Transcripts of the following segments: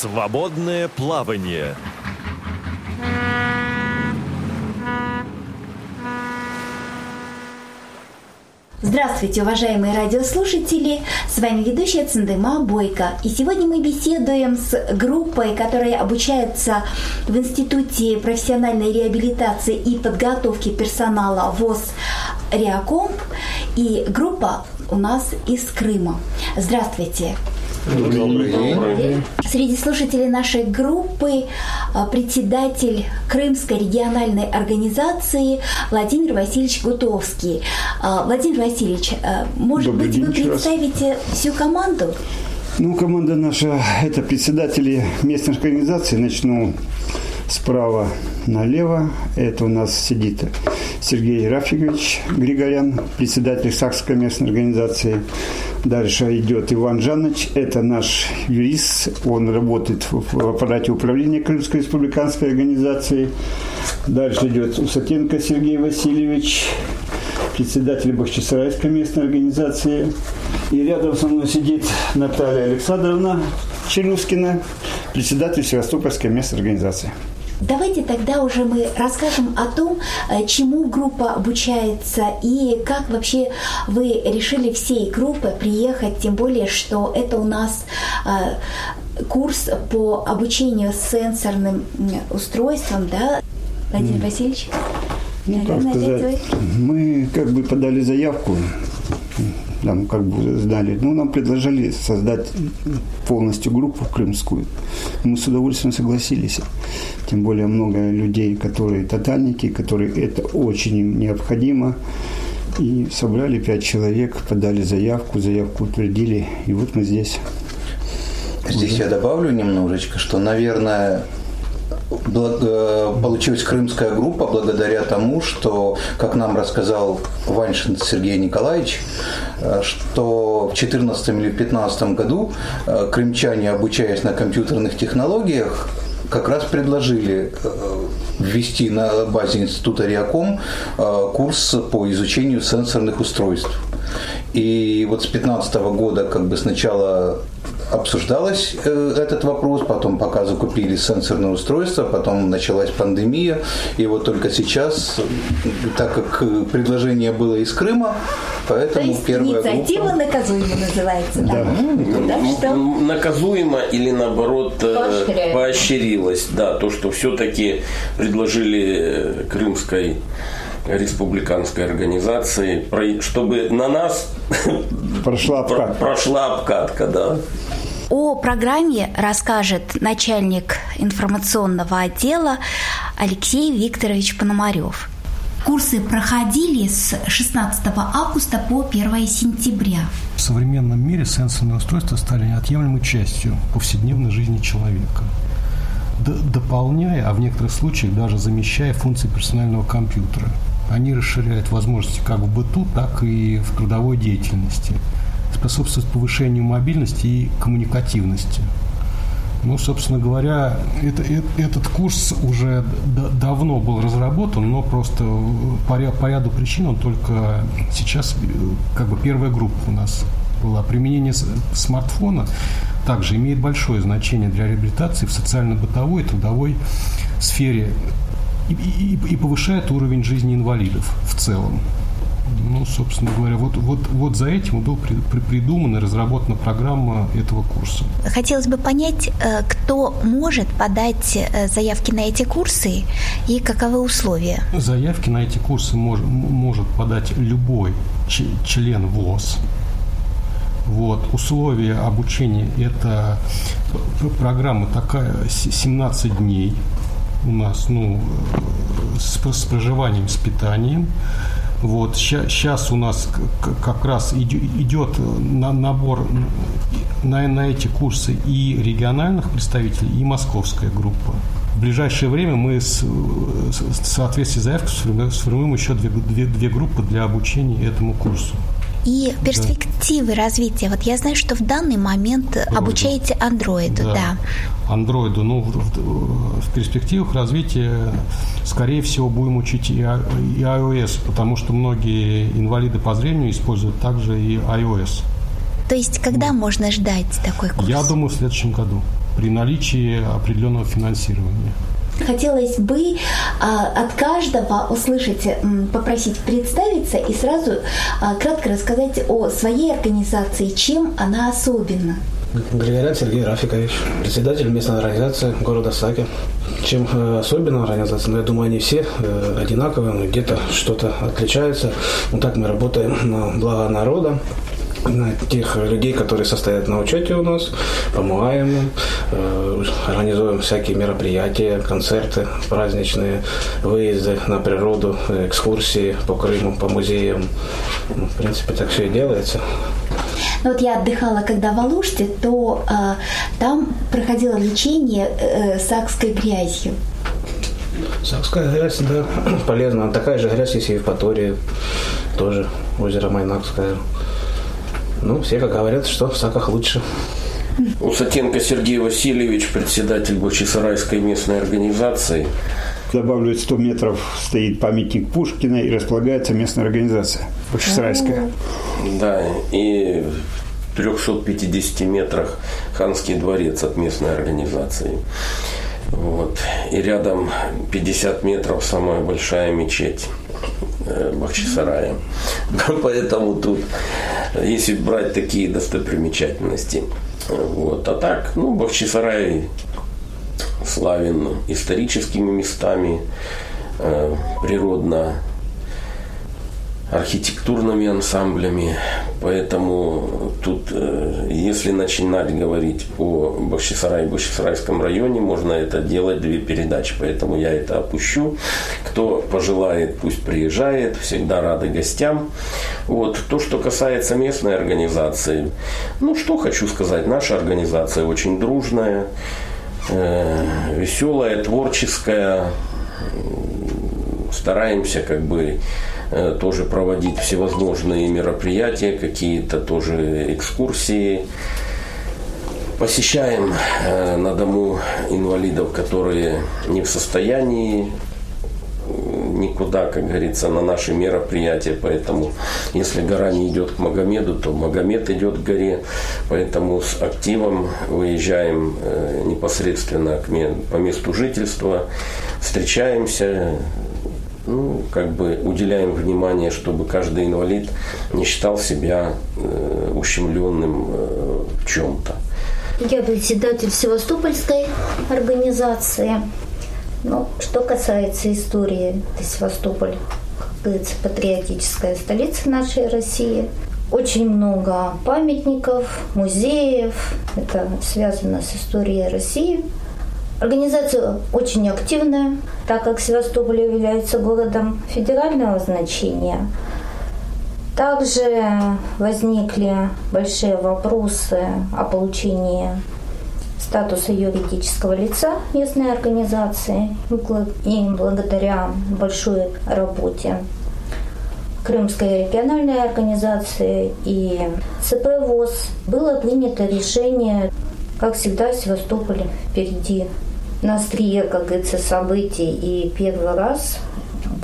Свободное плавание. Здравствуйте, уважаемые радиослушатели! С вами ведущая Цендема Бойко. И сегодня мы беседуем с группой, которая обучается в Институте профессиональной реабилитации и подготовки персонала ВОЗ Реакомп. И группа у нас из Крыма. Здравствуйте! Добрый день. Среди слушателей нашей группы а, председатель Крымской региональной организации Владимир Васильевич Гутовский. А, Владимир Васильевич, а, может Добрый быть, день вы еще раз. представите всю команду? Ну, команда наша – это председатели местных организаций. Начну справа налево. Это у нас сидит Сергей Рафикович Григорян, председатель Сакской местной организации. Дальше идет Иван Жанович, это наш юрист, он работает в аппарате управления Крымской республиканской организации. Дальше идет Усатенко Сергей Васильевич, председатель Бахчисарайской местной организации. И рядом со мной сидит Наталья Александровна Челюскина, председатель Севастопольской местной организации. Давайте тогда уже мы расскажем о том, э, чему группа обучается и как вообще вы решили всей группой приехать, тем более, что это у нас э, курс по обучению сенсорным устройствам, да, Владимир Васильевич? Ну, как сказать, мы как бы подали заявку, нам как бы сдали, ну, нам предложили создать полностью группу крымскую. Мы с удовольствием согласились. Тем более много людей, которые тотальники, которые это очень им необходимо. И собрали пять человек, подали заявку, заявку утвердили, и вот мы здесь. Здесь я добавлю немножечко, что, наверное, э, получилась крымская группа благодаря тому, что, как нам рассказал Ваншин Сергей Николаевич, что в 2014 или 2015 году э, крымчане, обучаясь на компьютерных технологиях, как раз предложили э, ввести на базе института Реаком э, курс по изучению сенсорных устройств. И вот с 2015 года как бы сначала обсуждалось э, этот вопрос, потом пока закупили сенсорное устройство, потом началась пандемия, и вот только сейчас, так как э, предложение было из Крыма, То поэтому есть первая инициатива группа... наказуема называется, да? Так что? М, Наказуемо или наоборот э, поощрилось, да, то, что все-таки предложили крымской республиканской организации, про- чтобы на нас Прошла про- обкатка. прошла обкатка, да. О программе расскажет начальник информационного отдела Алексей Викторович Пономарев. Курсы проходили с 16 августа по 1 сентября. В современном мире сенсорные устройства стали неотъемлемой частью повседневной жизни человека, дополняя, а в некоторых случаях даже замещая функции персонального компьютера. Они расширяют возможности как в быту, так и в трудовой деятельности, способствуют повышению мобильности и коммуникативности. Ну, собственно говоря, это, э- этот курс уже давно был разработан, но просто по, ря- по ряду причин он только сейчас, э, как бы первая группа у нас была. Применение смартфона также имеет большое значение для реабилитации в социально-бытовой и трудовой сфере и, и- и повышает уровень жизни инвалидов в целом. Ну, собственно говоря, вот, вот, вот за этим была при- при- придумана и разработана программа этого курса. Хотелось бы понять, э, кто может подать э, заявки на эти курсы и каковы условия. Заявки на эти курсы мож- может подать любой член ВОЗ. Вот. Условия обучения – это программа такая с- 17 дней у нас, ну, э, с, с проживанием, с питанием. Вот. Сейчас у нас как раз идет на, набор на, на эти курсы и региональных представителей, и московская группа. В ближайшее время мы с, в соответствии с заявкой сформируем еще две, две, две группы для обучения этому курсу. И перспективы развития. Вот я знаю, что в данный момент обучаете андроиду, да. Андроиду, ну, в, в- в перспективах развития, скорее всего, будем учить и, и iOS, потому что многие инвалиды по зрению используют также и iOS. То есть, когда можно ждать такой курс? Я думаю, в следующем году. при наличии определенного финансирования. Хотелось бы а, от каждого услышать, попросить представиться и сразу а, кратко рассказать о своей организации, чем она особенна. Григорян Сергей Рафикович, председатель местной организации города Саки. Чем э, особенно организация, ну, я думаю, они все э, одинаковые, но где-то что-то отличается. Вот так мы работаем на благо народа, на тех людей, которые состоят на учете у нас, помогаем им, э, организуем всякие мероприятия, концерты праздничные, выезды на природу, экскурсии по Крыму, по музеям. Ну, в принципе, так все и делается. Ну, вот я отдыхала, когда в Алуште, то э, там проходило лечение э, сакской грязью. Сакская грязь, да, полезна. Такая же грязь есть и в Евпатории, тоже озеро Майнакское. Ну, все как говорят, что в Саках лучше. Усатенко Сергей Васильевич, председатель Бахчисарайской местной организации. Добавлю, 100 метров стоит памятник Пушкина и располагается местная организация Бахчисарайская. Да, и в 350 метрах Ханский дворец от местной организации. Вот. И рядом 50 метров самая большая мечеть Бахчисарая. Поэтому тут, если брать такие достопримечательности, вот. А так, ну, Бахчисарай славен историческими местами, э, природно архитектурными ансамблями. Поэтому тут, э, если начинать говорить о Бахчисарае и Бахчисарайском районе, можно это делать две передачи. Поэтому я это опущу. Кто пожелает, пусть приезжает. Всегда рады гостям. Вот. То, что касается местной организации. Ну, что хочу сказать. Наша организация очень дружная, э, веселая, творческая. Стараемся как бы тоже проводить всевозможные мероприятия, какие-то тоже экскурсии. Посещаем э, на дому инвалидов, которые не в состоянии никуда, как говорится, на наши мероприятия. Поэтому, если гора не идет к Магомеду, то Магомед идет к горе. Поэтому с активом выезжаем э, непосредственно по месту жительства, встречаемся, ну, как бы уделяем внимание, чтобы каждый инвалид не считал себя э, ущемленным э, в чем-то. Я председатель Севастопольской организации. Ну, что касается истории, Севастополь, как говорится, патриотическая столица нашей России. Очень много памятников, музеев. Это связано с историей России. Организация очень активная, так как Севастополь является городом федерального значения. Также возникли большие вопросы о получении статуса юридического лица местной организации и благодаря большой работе Крымской региональной организации и ЦП ВОЗ было принято решение, как всегда, Севастополь впереди на острие, как говорится, событий. И первый раз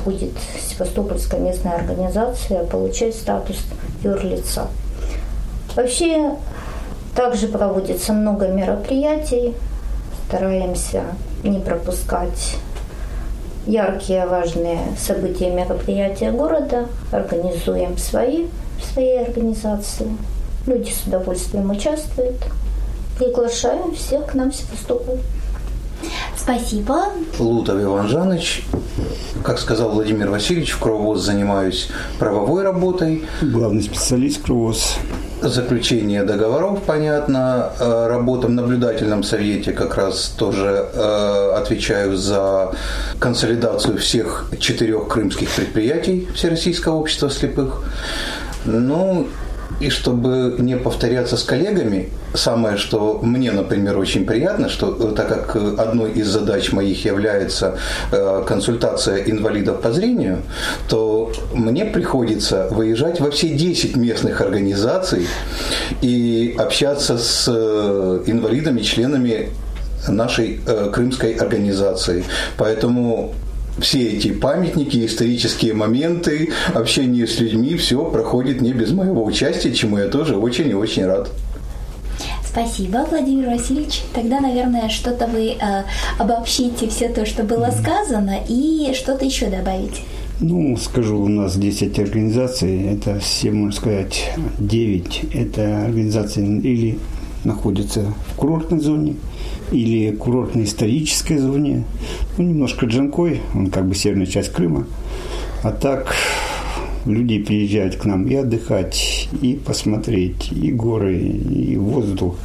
будет Севастопольская местная организация получать статус юрлица. Вообще, также проводится много мероприятий. Стараемся не пропускать яркие, важные события, мероприятия города. Организуем свои в своей организации. Люди с удовольствием участвуют. Приглашаем всех к нам в Севастополь. Спасибо. Лутов Иван Жаныч. Как сказал Владимир Васильевич, в Кровоз занимаюсь правовой работой. Главный специалист Кровоз. Заключение договоров, понятно. Э, работа в наблюдательном совете как раз тоже э, отвечаю за консолидацию всех четырех крымских предприятий Всероссийского общества слепых. Ну, и чтобы не повторяться с коллегами, самое, что мне, например, очень приятно, что э, так как одной из задач моих является э, консультация инвалидов по зрению, то мне приходится выезжать во все 10 местных организаций и общаться с э, инвалидами, членами нашей крымской организации. Поэтому все эти памятники, исторические моменты, общение с людьми, все проходит не без моего участия, чему я тоже очень и очень рад. Спасибо, Владимир Васильевич. Тогда, наверное, что-то вы э, обобщите все то, что было сказано, и что-то еще добавите. Ну, скажу, у нас 10 организаций, это все, можно сказать, 9. Это организации или находятся в курортной зоне, или курортно-исторической зоне. Ну, немножко Джанкой, он как бы северная часть Крыма. А так люди приезжают к нам и отдыхать, и посмотреть, и горы, и воздух.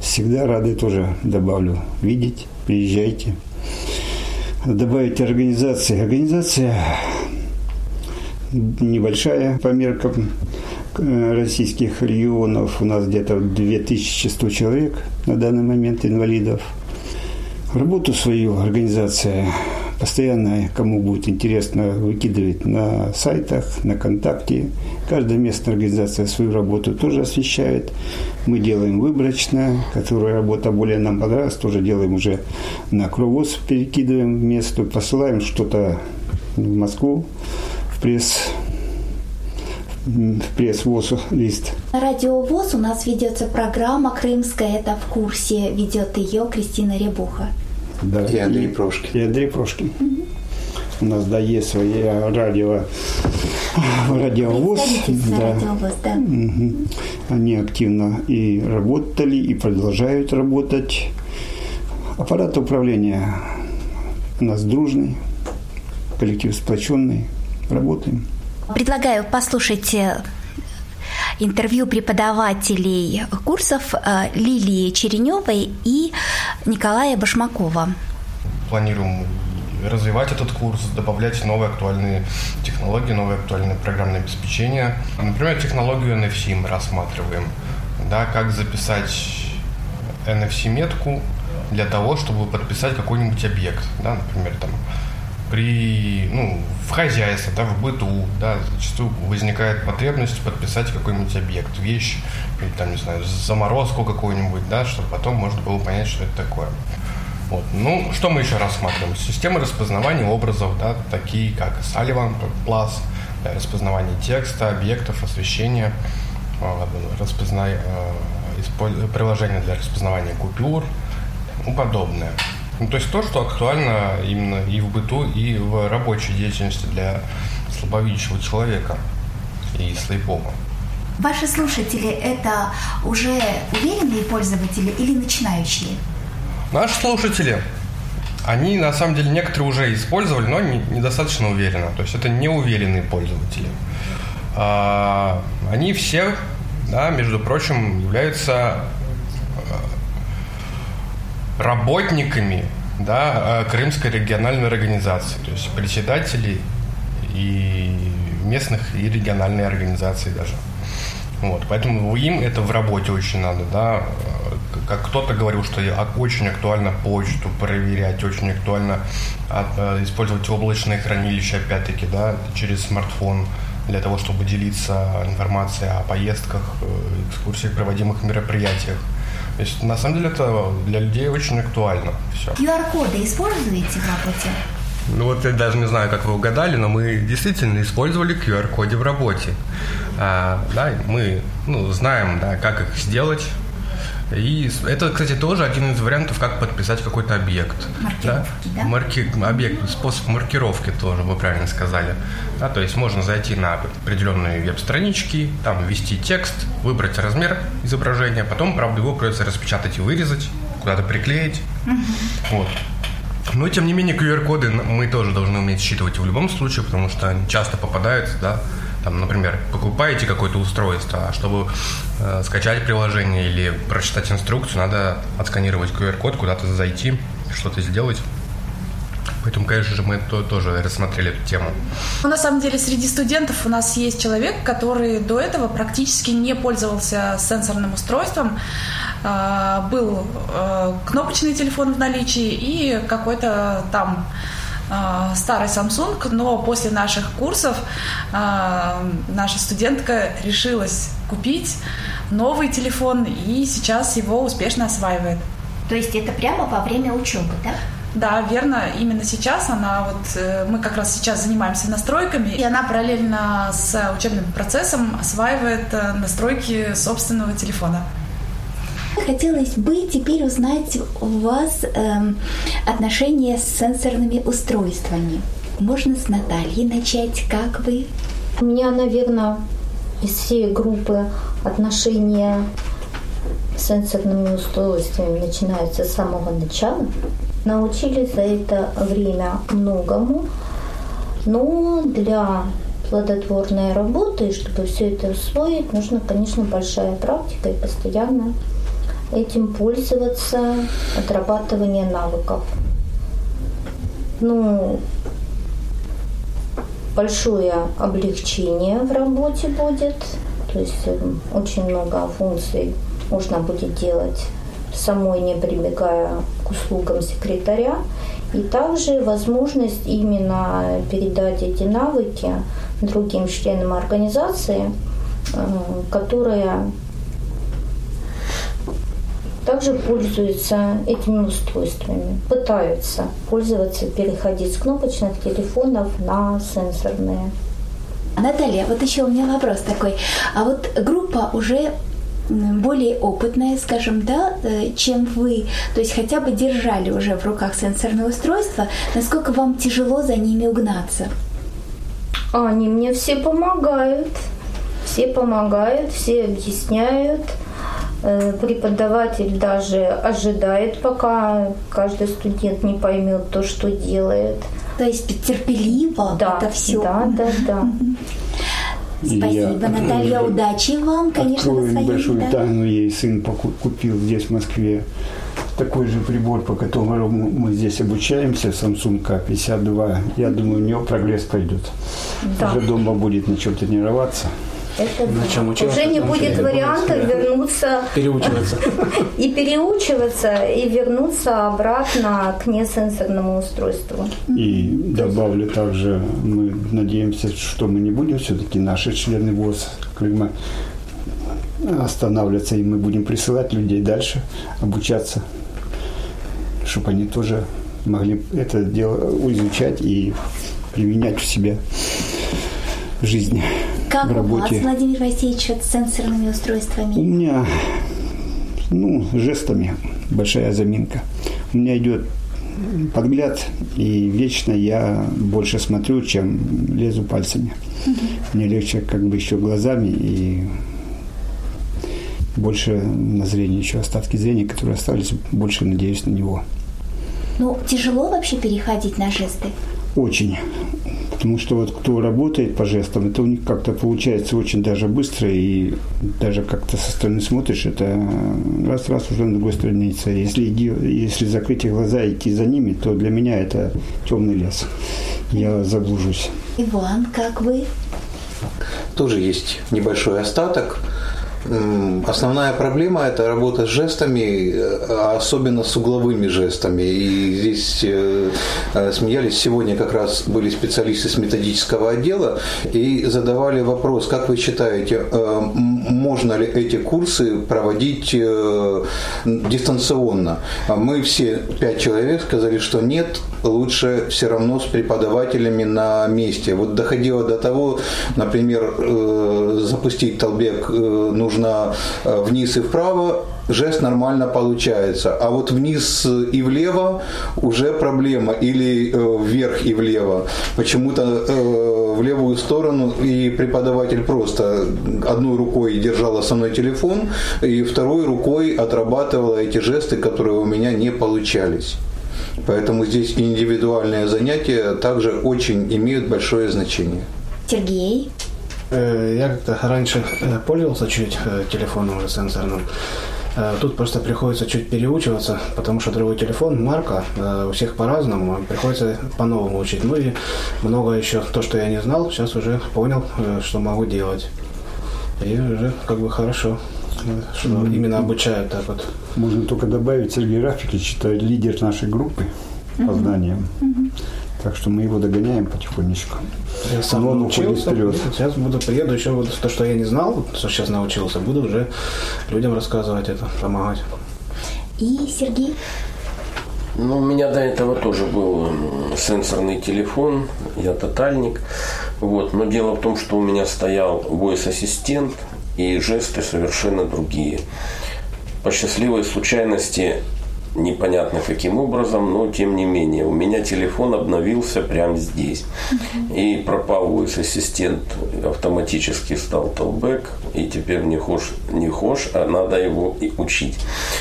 Всегда рады тоже, добавлю, видеть. Приезжайте. Добавить организации. Организация небольшая по меркам российских регионов. У нас где-то 2100 человек на данный момент инвалидов. Работу свою организация постоянно, кому будет интересно, выкидывает на сайтах, на ВКонтакте. Каждая местная организация свою работу тоже освещает. Мы делаем выборочно, которая работа более нам понравилась, тоже делаем уже на кровоз, перекидываем в место, посылаем что-то в Москву, в пресс в пресс ВОЗ лист. На радио ВОЗ у нас ведется программа «Крымская, это в курсе». Ведет ее Кристина Ребуха. Да, и Андрей Прошкин. И Андрей Прошкин. Угу. У нас, да, есть свои радио, радиовоз. Да. радиовоз, да. Угу. Они активно и работали, и продолжают работать. Аппарат управления у нас дружный, коллектив сплоченный. Работаем. Предлагаю послушать э, интервью преподавателей курсов э, Лилии Череневой и Николая Башмакова. Планируем развивать этот курс, добавлять новые актуальные технологии, новые актуальные программное обеспечение. Например, технологию NFC мы рассматриваем. Да, как записать NFC-метку для того, чтобы подписать какой-нибудь объект. Да, например, там, при, ну, в хозяйстве, да, в быту, да, зачастую возникает потребность подписать какой-нибудь объект, вещь, или там, не знаю, заморозку какую-нибудь, да, чтобы потом можно было понять, что это такое. Вот. Ну, что мы еще рассматриваем? Системы распознавания образов, да, такие как Sullivan, Plus, да, распознавание текста, объектов, освещения, а, распозна... А, приложение для распознавания купюр и тому подобное. Ну, то есть то, что актуально именно и в быту, и в рабочей деятельности для слабовидящего человека и слепого. Ваши слушатели – это уже уверенные пользователи или начинающие? Наши слушатели, они на самом деле некоторые уже использовали, но не, недостаточно уверенно. То есть это неуверенные пользователи. А, они все, да, между прочим, являются работниками да, э, Крымской региональной организации, то есть председатели и местных и региональной организации даже. Вот, поэтому им это в работе очень надо, да. Э, как кто-то говорил, что очень актуально почту проверять, очень актуально э, использовать облачное хранилище, опять-таки, да, через смартфон для того, чтобы делиться информацией о поездках, экскурсиях, проводимых мероприятиях. То есть, на самом деле, это для людей очень актуально. Все. QR-коды используете в работе? Ну вот я даже не знаю, как вы угадали, но мы действительно использовали QR-коды в работе. А, да, мы ну, знаем, да, как их сделать, и это, кстати, тоже один из вариантов, как подписать какой-то объект. Маркировки, да? да? Марки... Объект, способ маркировки тоже, вы правильно сказали. Да, то есть можно зайти на определенные веб-странички, там ввести текст, выбрать размер изображения, потом, правда, его придется распечатать и вырезать, куда-то приклеить. Угу. Вот. Но, тем не менее, QR-коды мы тоже должны уметь считывать в любом случае, потому что они часто попадаются, да, там, например, покупаете какое-то устройство, а чтобы э, скачать приложение или прочитать инструкцию, надо отсканировать QR-код, куда-то зайти, что-то сделать. Поэтому, конечно же, мы то, тоже рассмотрели эту тему. Ну, на самом деле, среди студентов у нас есть человек, который до этого практически не пользовался сенсорным устройством. А, был э, кнопочный телефон в наличии и какой-то там а, старый Samsung, но после наших курсов а, наша студентка решилась купить новый телефон и сейчас его успешно осваивает. То есть это прямо во время учебы, да? Да, верно. Именно сейчас она вот э, мы как раз сейчас занимаемся настройками, и она параллельно с учебным процессом осваивает э, настройки собственного телефона. Хотелось бы теперь узнать у вас эм, отношения с сенсорными устройствами. Можно с Натальей начать. Как вы? У меня, наверное, из всей группы отношения с сенсорными устройствами начинаются с самого начала. Научились за это время многому, но для плодотворной работы, чтобы все это усвоить, нужно, конечно, большая практика и постоянно этим пользоваться, отрабатывание навыков. Ну, большое облегчение в работе будет, то есть эм, очень много функций можно будет делать самой не прибегая к услугам секретаря. И также возможность именно передать эти навыки другим членам организации, э, которые также пользуются этими устройствами, пытаются пользоваться, переходить с кнопочных телефонов на сенсорные. Наталья, вот еще у меня вопрос такой. А вот группа уже более опытная, скажем, да, э, чем вы, то есть хотя бы держали уже в руках сенсорное устройство, насколько вам тяжело за ними угнаться? Они мне все помогают, все помогают, все объясняют. Э, преподаватель даже ожидает, пока каждый студент не поймет то, что делает. То есть терпеливо да, это все. Да, да, да. Спасибо, я Наталья, удачи вам, конечно, Открою на небольшую да. тайну, ей сын купил здесь, в Москве, такой же прибор, по которому мы здесь обучаемся, Samsung K52. Я думаю, у него прогресс пойдет. Да. Уже дома будет на чем тренироваться. Это На чем учился, Уже не будет вариантов да. вернуться Переучиваться. и переучиваться, и вернуться обратно к несенсорному устройству. И добавлю также, мы надеемся, что мы не будем все-таки наши члены ВОЗ Крыма останавливаться, и мы будем присылать людей дальше обучаться, чтобы они тоже могли это дело изучать и применять в себе в жизни, Как в у работе. вас, Владимир Васильевич, с сенсорными У устройствами? меня, ну, жестами большая заминка. У меня идет подгляд, и вечно я больше смотрю, чем лезу пальцами. Мне легче как бы еще глазами и больше на зрение, еще остатки зрения, которые остались, больше надеюсь на него. Ну, тяжело вообще переходить на жесты? Очень. Потому что вот кто работает по жестам, это у них как-то получается очень даже быстро, и даже как-то со стороны смотришь, это раз-раз уже на другой странице. Если, иди, если закрыть глаза и идти за ними, то для меня это темный лес. Я заблужусь. Иван, как вы? Тоже есть небольшой остаток. Основная проблема – это работа с жестами, э, особенно с угловыми жестами. И здесь э, э, смеялись, сегодня как раз были специалисты с методического отдела и задавали вопрос, как вы считаете, можно ли эти курсы проводить дистанционно? А Мы все, пять человек, сказали, что нет, лучше все равно с преподавателями на месте. Вот доходило до того, например, э, запустить толбек э, нужно э, вниз и вправо, жест нормально получается. А вот вниз и влево уже проблема. Или э, вверх и влево. Почему-то э, в левую сторону и преподаватель просто одной рукой держал основной телефон и второй рукой отрабатывала эти жесты, которые у меня не получались. Поэтому здесь индивидуальные занятия также очень имеют большое значение. Сергей? Э, Я как-то раньше э, пользовался чуть э, телефоном уже сенсорным. Тут просто приходится чуть переучиваться, потому что другой телефон, марка, у всех по-разному, приходится по-новому учить. Ну и много еще то, что я не знал, сейчас уже понял, что могу делать. И уже как бы хорошо, что именно обучают так вот. Можно только добавить, Сергей Рафикович это лидер нашей группы по знаниям. Так что мы его догоняем потихонечку. Я сам он научился, вперед. сейчас буду, приеду еще вот то, что я не знал, что сейчас научился, буду уже людям рассказывать это, помогать. И Сергей? Ну, у меня до этого тоже был сенсорный телефон, я тотальник. Вот. Но дело в том, что у меня стоял voice-ассистент, и жесты совершенно другие. по счастливой случайности непонятно каким образом, но тем не менее, у меня телефон обновился прямо здесь. И пропал voice ассистент, автоматически стал толбэк, и теперь не хошь, не хошь, а надо его и учить.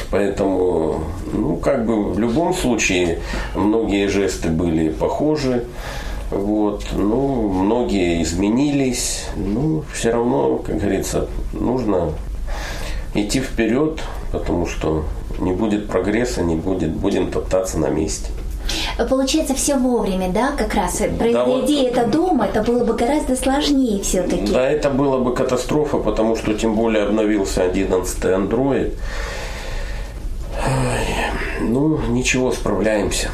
Поэтому, ну, как бы в любом случае, многие жесты были похожи. Вот, ну, многие изменились, ну, все равно, как говорится, нужно идти вперед, потому что не будет прогресса, не будет, будем топтаться на месте. Получается, все вовремя, да, как раз. Произведи да, вот, это дома, это было бы гораздо сложнее все-таки. Да, это было бы катастрофа, потому что тем более обновился 11 Android. Ну, ничего, справляемся.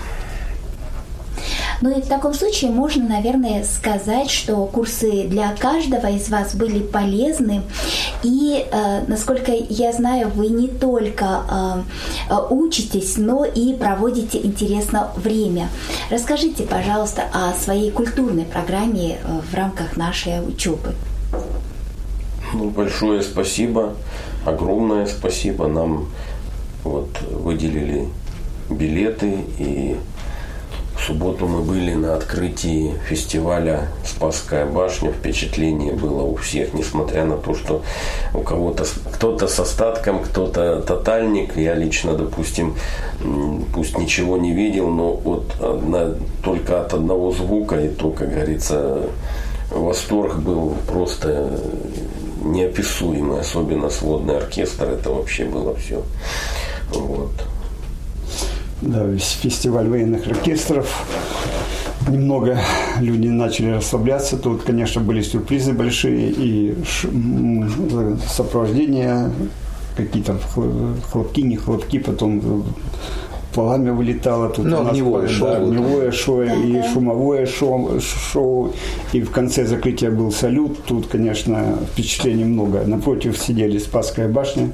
Ну и в таком случае можно, наверное, сказать, что курсы для каждого из вас были полезны. И, э, насколько я знаю, вы не только э, э, учитесь, но и проводите интересно время. Расскажите, пожалуйста, о своей культурной программе в рамках нашей учебы. Ну, большое спасибо, огромное спасибо. Нам вот выделили билеты и субботу мы были на открытии фестиваля «Спасская башня». Впечатление было у всех, несмотря на то, что у кого-то кто-то с остатком, кто-то тотальник. Я лично, допустим, пусть ничего не видел, но вот одна, только от одного звука, и то, как говорится, восторг был просто неописуемый, особенно сводный оркестр, это вообще было все. Вот. Да, фестиваль военных оркестров. Немного люди начали расслабляться. Тут, конечно, были сюрпризы большие и сопровождение, какие-то хлопки, не хлопки, потом пламя вылетало. Тут ну, огневое шоу. Да, огневое шоу и шумовое шоу, шоу. И в конце закрытия был салют. Тут, конечно, впечатлений много. Напротив сидели Спасская башня.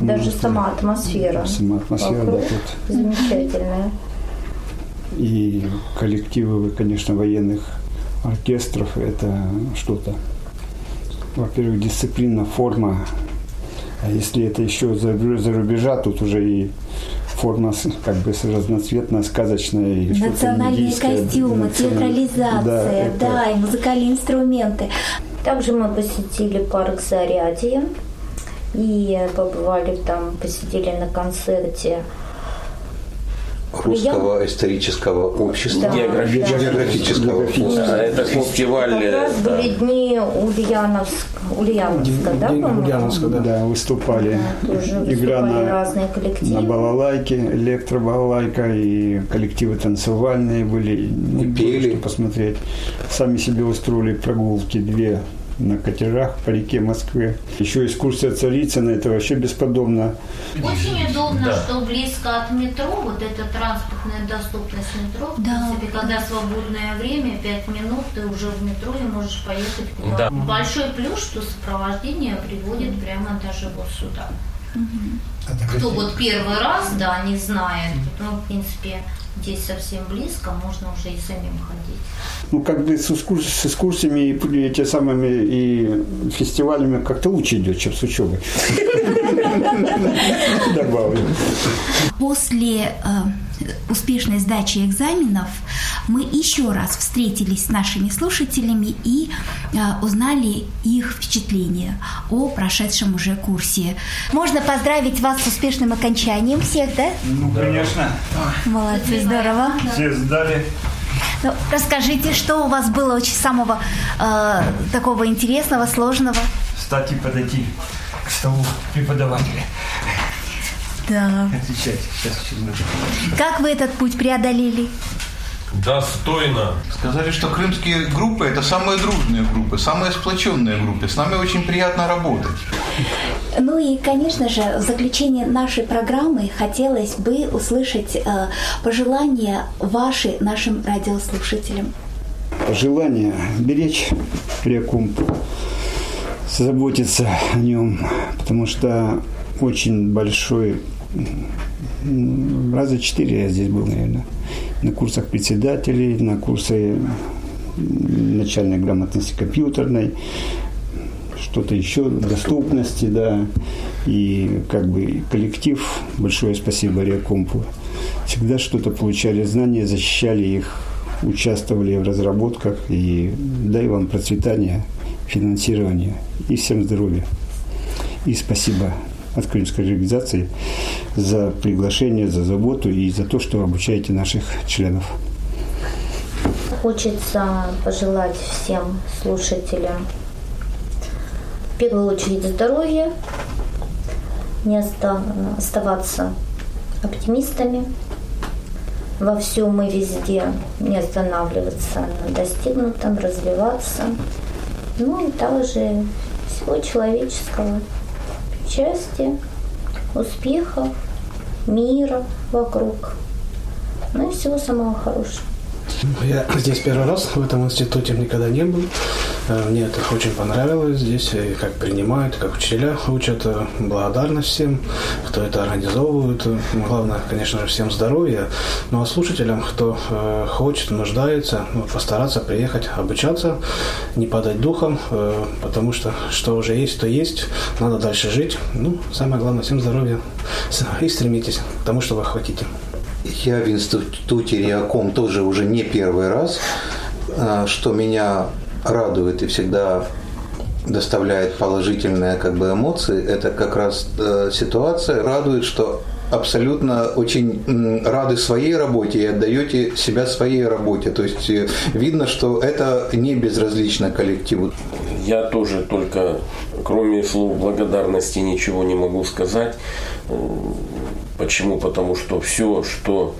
Даже сама атмосфера. Сама атмосфера, да, тут. Замечательная. И коллективы, конечно, военных оркестров, это что-то. Во-первых, дисциплина, форма. А если это еще за, за рубежа, тут уже и форма как бы разноцветная, сказочная. И Национальные костюмы, националь... театрализация, да, это... да, и музыкальные инструменты. Также мы посетили парк Зарядье и побывали там, посидели на концерте Русского исторического общества. Да. Географического. Географического. Да, это фестиваль. Как раз да. были дни Ульяновск, Ульяновска, да, Ульяновска, да. да, выступали. Да, тоже Игра на, разные коллективы. на балалайке, электробалалайка, и коллективы танцевальные были. И пели. Что посмотреть. Сами себе устроили прогулки две на катерах по реке Москве. Еще экскурсия Царицына, это вообще бесподобно. Очень удобно, да. что близко от метро, вот эта транспортная доступность метро. Да. В принципе, когда свободное время, 5 минут, ты уже в метро и можешь поехать куда. Да. Большой плюс, что сопровождение приводит прямо даже вот сюда. Угу. Кто вот первый раз, да, не знает, ну, в принципе, здесь совсем близко, можно уже и самим ходить. Ну, как бы с, экскурс, с экскурсиями и эти самыми и фестивалями как-то лучше идет, чем с учебой. Добавлю. После э, успешной сдачи экзаменов мы еще раз встретились с нашими слушателями и э, узнали их впечатления о прошедшем уже курсе. Можно поздравить вас с успешным окончанием всех, да? Ну, конечно. Молодцы, здорово. Все сдали. Ну, расскажите, что у вас было очень самого э, такого интересного, сложного? Встать и подойти к столу преподавателя. Да. Отвечайте, сейчас Как вы этот путь преодолели? Достойно. Сказали, что крымские группы – это самые дружные группы, самые сплоченные группы. С нами очень приятно работать. Ну и, конечно же, в заключение нашей программы хотелось бы услышать э, пожелания ваши нашим радиослушателям. Пожелание беречь реку, заботиться о нем, потому что очень большой раза четыре я здесь был, наверное, на курсах председателей, на курсы начальной грамотности компьютерной. что-то еще, доступности, да, и как бы коллектив, большое спасибо Реакомпу, всегда что-то получали знания, защищали их, участвовали в разработках, и дай вам процветания, финансирования и всем здоровья. И спасибо от Крымской организации за приглашение, за заботу и за то, что обучаете наших членов. Хочется пожелать всем слушателям в первую очередь здоровья, не оставаться оптимистами, во всем и везде не останавливаться на достигнутом, развиваться. Ну и также всего человеческого счастья, успехов, мира вокруг. Ну и всего самого хорошего. Я здесь первый раз в этом институте никогда не был. Э, мне это очень понравилось здесь, как принимают, как учителя учат. Э, благодарность всем, кто это организовывает. Главное, конечно же, всем здоровья. Ну а слушателям, кто э, хочет, нуждается, ну, постараться приехать, обучаться, не падать духом, потому что что уже есть, то есть. Надо дальше жить. Ну, самое главное, всем здоровья. И стремитесь к тому, что вы хотите. Я в институте Реаком тоже уже не первый раз, что меня радует и всегда доставляет положительные как бы эмоции, это как раз э, ситуация радует, что абсолютно очень рады своей работе и отдаете себя своей работе. То есть э, видно, что это не безразлично коллективу. Я тоже только, кроме слов благодарности, ничего не могу сказать. Почему? Потому что все, что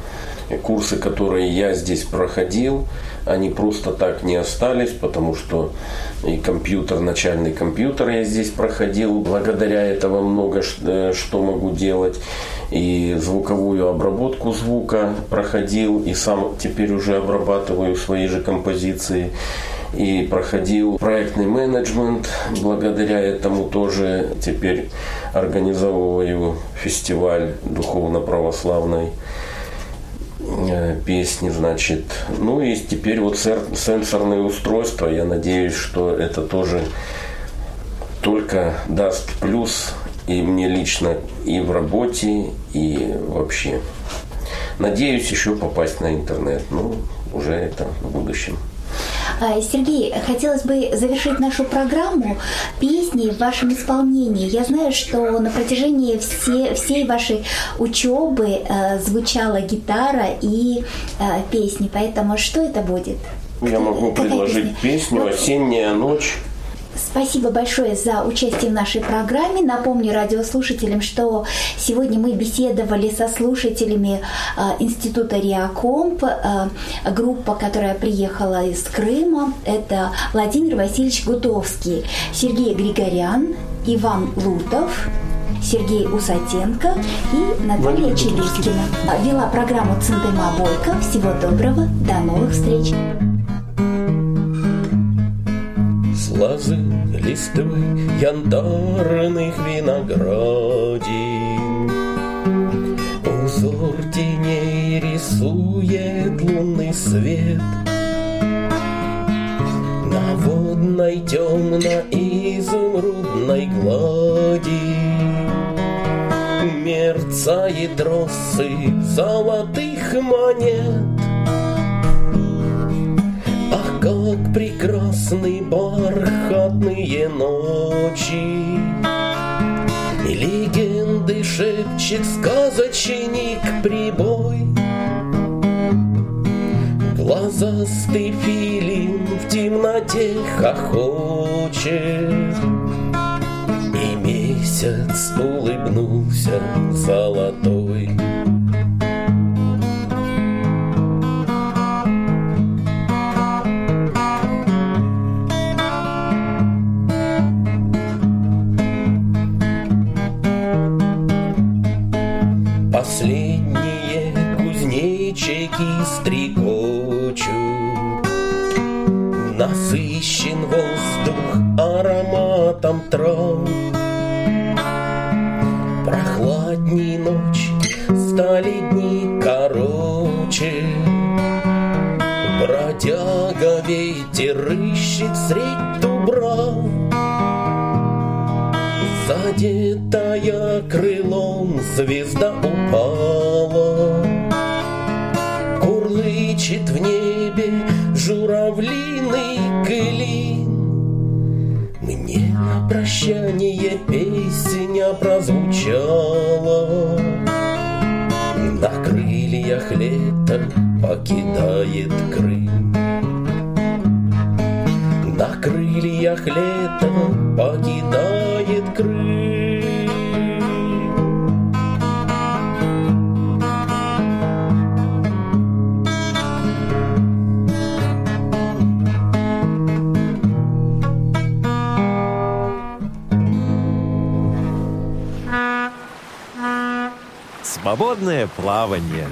курсы, которые я здесь проходил, они просто так не остались, потому что и компьютер, начальный компьютер я здесь проходил, благодаря этого много э, что могу делать. И звуковую обработку звука проходил, и сам теперь уже обрабатываю свои же композиции и проходил проектный менеджмент. Благодаря этому тоже теперь организовываю фестиваль духовно-православной песни, значит. Ну и теперь вот сенсорные устройства, я надеюсь, что это тоже только даст плюс и мне лично, и в работе, и вообще. Надеюсь еще попасть на интернет, ну, уже это в будущем. А, Сергей, хотелось бы завершить нашу программу песней в вашем исполнении. Я знаю, что на протяжении все, всей вашей учебы э, звучала гитара и э, песни, поэтому что это будет? Я могу предложить песню «Осенняя ночь». Спасибо большое за участие в нашей программе. Напомню радиослушателям, что сегодня мы беседовали со слушателями э, Института Реакомп, э, группа, которая приехала из Крыма. Это Владимир Васильевич Гутовский, Сергей Григорян, Иван Лутов, Сергей Усатенко и Наталья Челискина. Вела программу Центыма Бойко. Всего доброго, до новых встреч! Лозы листвы янтарных виноградин. Узор теней рисует лунный свет На водной темно-изумрудной глади Мерцает росы золотых монет прекрасны бархатные ночи. И легенды шепчет сказочник прибой. Глазастый филин в темноте хохочет. И месяц улыбнулся золотой. Звезда упала. Курлычет в небе журавлиный клин. Мне на прощание песня прозвучала. На крыльях лета покидает Крым. На крыльях лета покидает Свободное плавание.